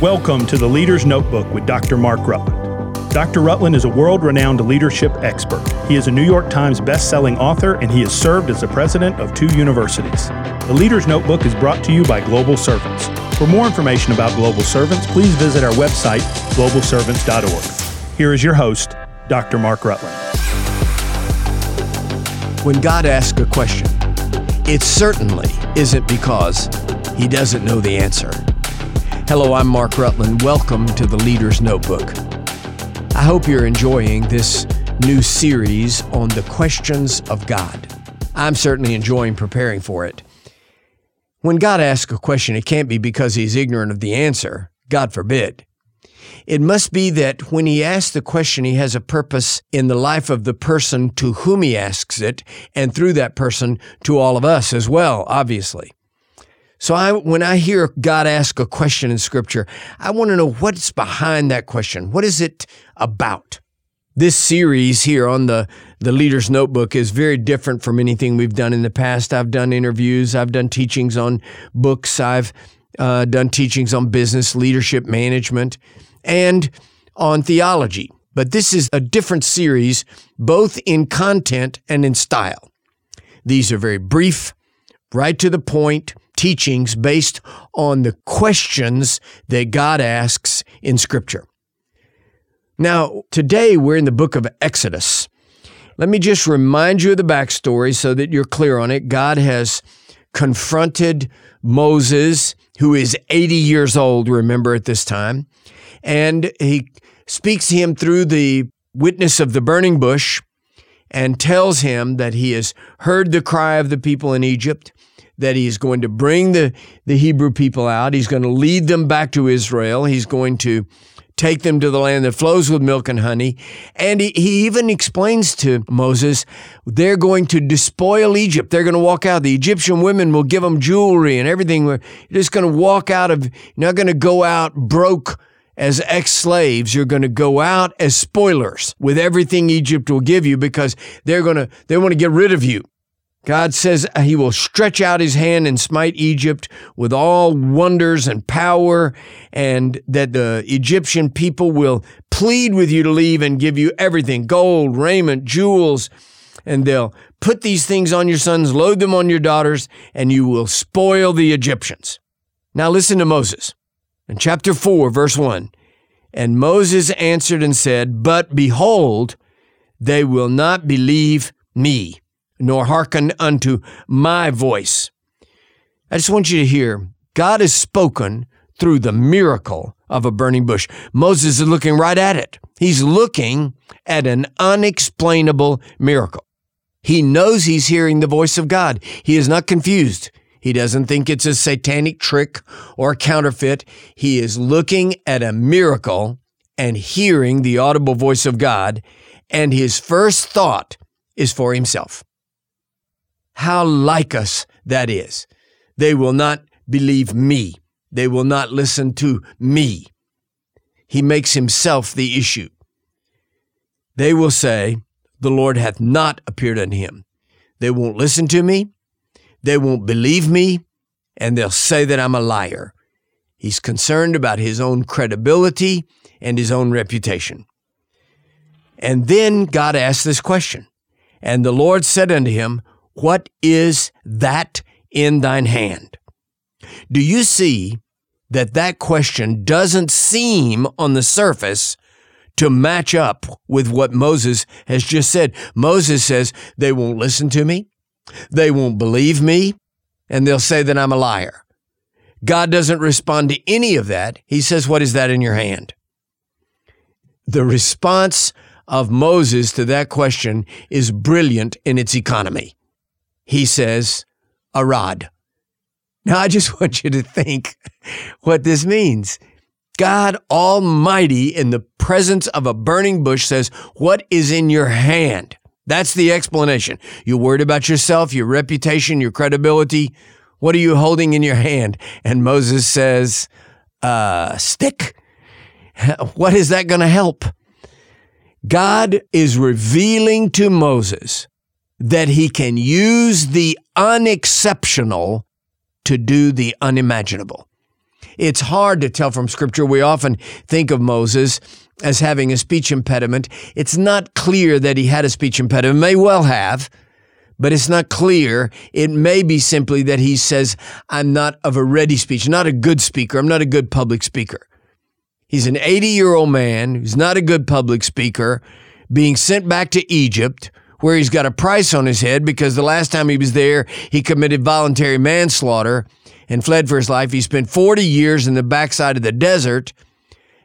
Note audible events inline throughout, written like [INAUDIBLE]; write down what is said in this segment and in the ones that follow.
Welcome to the Leader's Notebook with Dr. Mark Rutland. Dr. Rutland is a world renowned leadership expert. He is a New York Times best-selling author and he has served as the president of two universities. The Leader's Notebook is brought to you by Global Servants. For more information about Global Servants, please visit our website, globalservants.org. Here is your host, Dr. Mark Rutland. When God asks a question, it certainly isn't because he doesn't know the answer. Hello, I'm Mark Rutland. Welcome to the Leader's Notebook. I hope you're enjoying this new series on the questions of God. I'm certainly enjoying preparing for it. When God asks a question, it can't be because he's ignorant of the answer. God forbid. It must be that when he asks the question, he has a purpose in the life of the person to whom he asks it, and through that person to all of us as well, obviously. So I, when I hear God ask a question in scripture, I want to know what's behind that question. What is it about? This series here on the, the Leader's Notebook is very different from anything we've done in the past. I've done interviews, I've done teachings on books, I've uh, done teachings on business, leadership, management, and on theology. But this is a different series, both in content and in style. These are very brief, right to the point, teachings based on the questions that God asks in Scripture. Now, today we're in the book of Exodus. Let me just remind you of the backstory so that you're clear on it. God has confronted Moses, who is 80 years old, remember at this time, and he speaks to him through the witness of the burning bush and tells him that he has heard the cry of the people in Egypt that he's going to bring the, the Hebrew people out. He's going to lead them back to Israel. He's going to take them to the land that flows with milk and honey. And he, he even explains to Moses, they're going to despoil Egypt. They're going to walk out. The Egyptian women will give them jewelry and everything. You're just going to walk out of, you're not going to go out broke as ex slaves. You're going to go out as spoilers with everything Egypt will give you because they're going to, they want to get rid of you. God says uh, he will stretch out his hand and smite Egypt with all wonders and power, and that the Egyptian people will plead with you to leave and give you everything gold, raiment, jewels, and they'll put these things on your sons, load them on your daughters, and you will spoil the Egyptians. Now listen to Moses. In chapter 4, verse 1 And Moses answered and said, But behold, they will not believe me nor hearken unto my voice. I just want you to hear God has spoken through the miracle of a burning bush. Moses is looking right at it. He's looking at an unexplainable miracle. He knows he's hearing the voice of God. He is not confused. He doesn't think it's a satanic trick or counterfeit. He is looking at a miracle and hearing the audible voice of God. And his first thought is for himself. How like us that is. They will not believe me. They will not listen to me. He makes himself the issue. They will say, The Lord hath not appeared unto him. They won't listen to me. They won't believe me. And they'll say that I'm a liar. He's concerned about his own credibility and his own reputation. And then God asked this question. And the Lord said unto him, what is that in thine hand? Do you see that that question doesn't seem on the surface to match up with what Moses has just said? Moses says, they won't listen to me. They won't believe me. And they'll say that I'm a liar. God doesn't respond to any of that. He says, what is that in your hand? The response of Moses to that question is brilliant in its economy he says, a rod. Now, I just [LAUGHS] want you to think what this means. God Almighty, in the presence of a burning bush, says, What is in your hand? That's the explanation. You're worried about yourself, your reputation, your credibility. What are you holding in your hand? And Moses says, uh, stick. [LAUGHS] What is that going to help? God is revealing to Moses that he can use the unexceptional to do the unimaginable. It's hard to tell from Scripture. We often think of Moses as having a speech impediment. It's not clear that he had a speech impediment. May well have, but it's not clear. It may be simply that he says, I'm not of a ready speech, not a good speaker. I'm not a good public speaker. He's an 80 year old man who's not a good public speaker, being sent back to Egypt, where he's got a price on his head because the last time he was there, he committed voluntary manslaughter and fled for his life. He spent 40 years in the backside of the desert.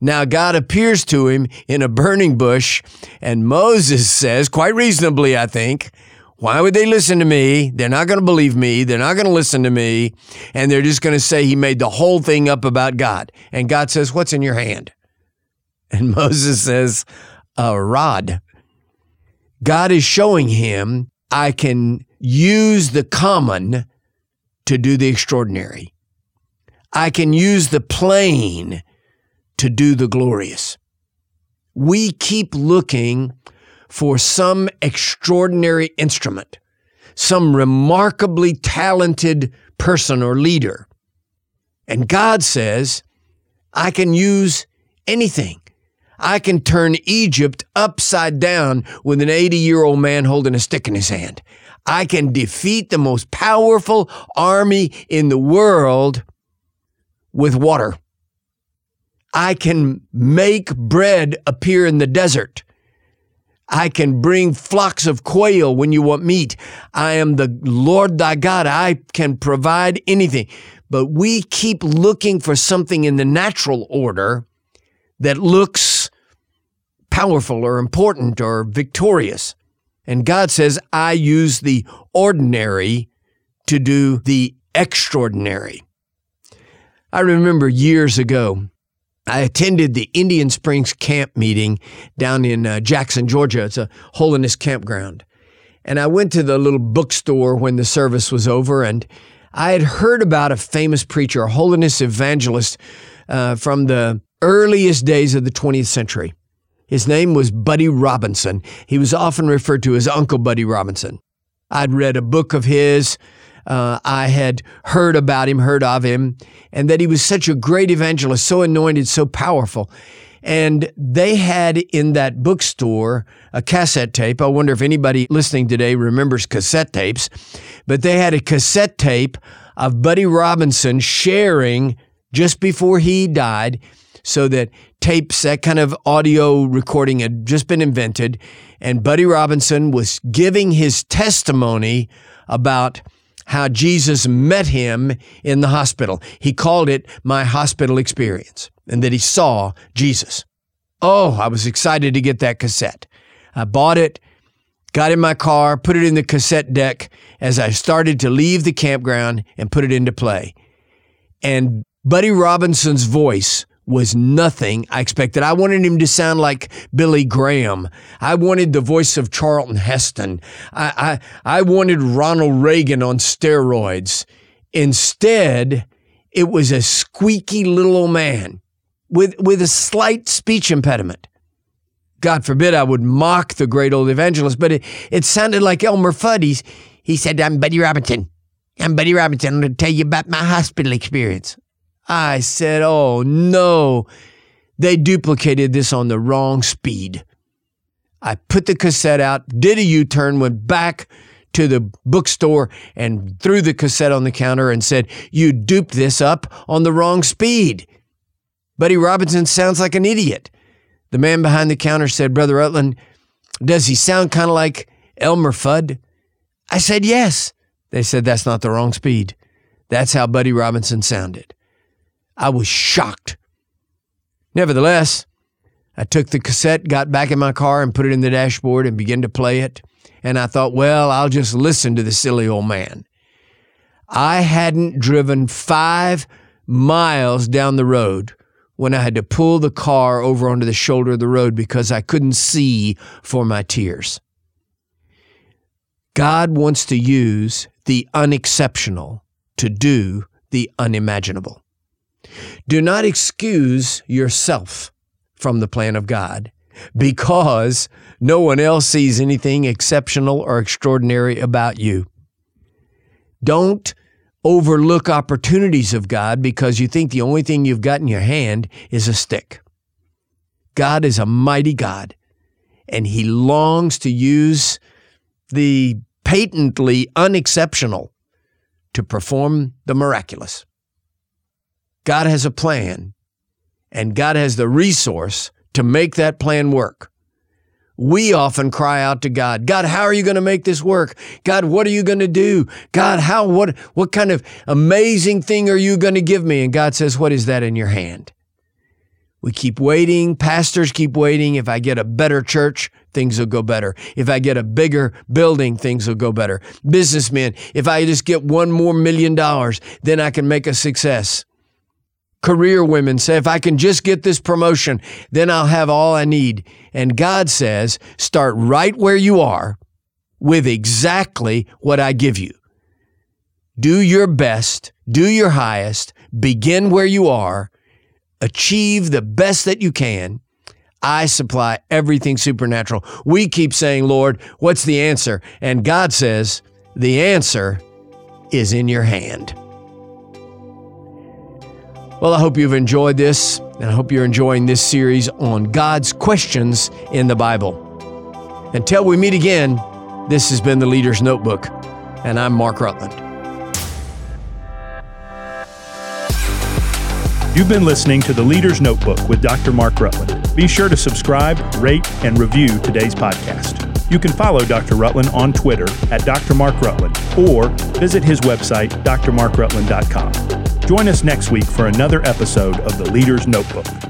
Now God appears to him in a burning bush, and Moses says, quite reasonably, I think, why would they listen to me? They're not going to believe me. They're not going to listen to me. And they're just going to say he made the whole thing up about God. And God says, What's in your hand? [LAUGHS] And Moses says, A rod. God is showing him, I can use the common to do the extraordinary. I can use the plain to do the glorious. We keep looking for some extraordinary instrument, some remarkably talented person or leader. And God says, I can use anything. I can turn Egypt upside down with an 80 year old man holding a stick in his hand. I can defeat the most powerful army in the world with water. I can make bread appear in the desert. I can bring flocks of quail when you want meat. I am the Lord thy God. I can provide anything. But we keep looking for something in the natural order that looks powerful or important or victorious. And God says, I use the ordinary to do the extraordinary. I remember years ago, I attended the Indian Springs camp meeting down in uh, Jackson, Georgia. It's a holiness campground. And I went to the little bookstore when the service was over, and I had heard about a famous preacher, a holiness evangelist uh, from the earliest days of the 20th century. His name was Buddy Robinson. He was often referred to as Uncle Buddy Robinson. I'd read a book of his uh, I had heard about him, heard of him, and that he was such a great evangelist, so anointed, so powerful. And they had in that bookstore a cassette tape. I wonder if anybody listening today remembers cassette tapes, but they had a cassette tape of Buddy Robinson sharing just before he died so that tapes, that kind of audio recording had just been invented. And Buddy Robinson was giving his testimony about how Jesus met him in the hospital. He called it my hospital experience and that he saw Jesus. Oh, I was excited to get that cassette. I bought it, got in my car, put it in the cassette deck as I started to leave the campground and put it into play. And Buddy Robinson's voice was nothing I expected. I wanted him to sound like Billy Graham. I wanted the voice of Charlton Heston. I, I, I wanted Ronald Reagan on steroids. Instead, it was a squeaky little old man with, with a slight speech impediment. God forbid I would mock the great old evangelist, but it, it sounded like Elmer Fudd. He's, he said, I'm Buddy Robinson. I'm Buddy Robinson. I'm going to tell you about my hospital experience. I said, oh no, they duplicated this on the wrong speed. I put the cassette out, did a U turn, went back to the bookstore and threw the cassette on the counter and said, You duped this up on the wrong speed. Buddy Robinson sounds like an idiot. The man behind the counter said, Brother Rutland, does he sound kind of like Elmer Fudd? I said, Yes. They said, That's not the wrong speed. That's how Buddy Robinson sounded. I was shocked. Nevertheless, I took the cassette, got back in my car, and put it in the dashboard and began to play it. And I thought, well, I'll just listen to the silly old man. I hadn't driven five miles down the road when I had to pull the car over onto the shoulder of the road because I couldn't see for my tears. God wants to use the unexceptional to do the unimaginable. Do not excuse yourself from the plan of God because no one else sees anything exceptional or extraordinary about you. Don't overlook opportunities of God because you think the only thing you've got in your hand is a stick. God is a mighty God, and He longs to use the patently unexceptional to perform the miraculous. God has a plan, and God has the resource to make that plan work. We often cry out to God, God, how are you going to make this work? God, what are you going to do? God, how, what, what kind of amazing thing are you going to give me? And God says, what is that in your hand? We keep waiting. Pastors keep waiting. If I get a better church, things will go better. If I get a bigger building, things will go better. Businessmen, if I just get one more million dollars, then I can make a success. Career women say, if I can just get this promotion, then I'll have all I need. And God says, start right where you are with exactly what I give you. Do your best, do your highest, begin where you are, achieve the best that you can. I supply everything supernatural. We keep saying, Lord, what's the answer? And God says, the answer is in your hand. Well, I hope you've enjoyed this, and I hope you're enjoying this series on God's questions in the Bible. Until we meet again, this has been the Leader's Notebook, and I'm Mark Rutland. You've been listening to the Leader's Notebook with Dr. Mark Rutland. Be sure to subscribe, rate, and review today's podcast. You can follow Dr. Rutland on Twitter at Dr. Mark Rutland or visit his website, drmarkrutland.com. Join us next week for another episode of the Leader's Notebook.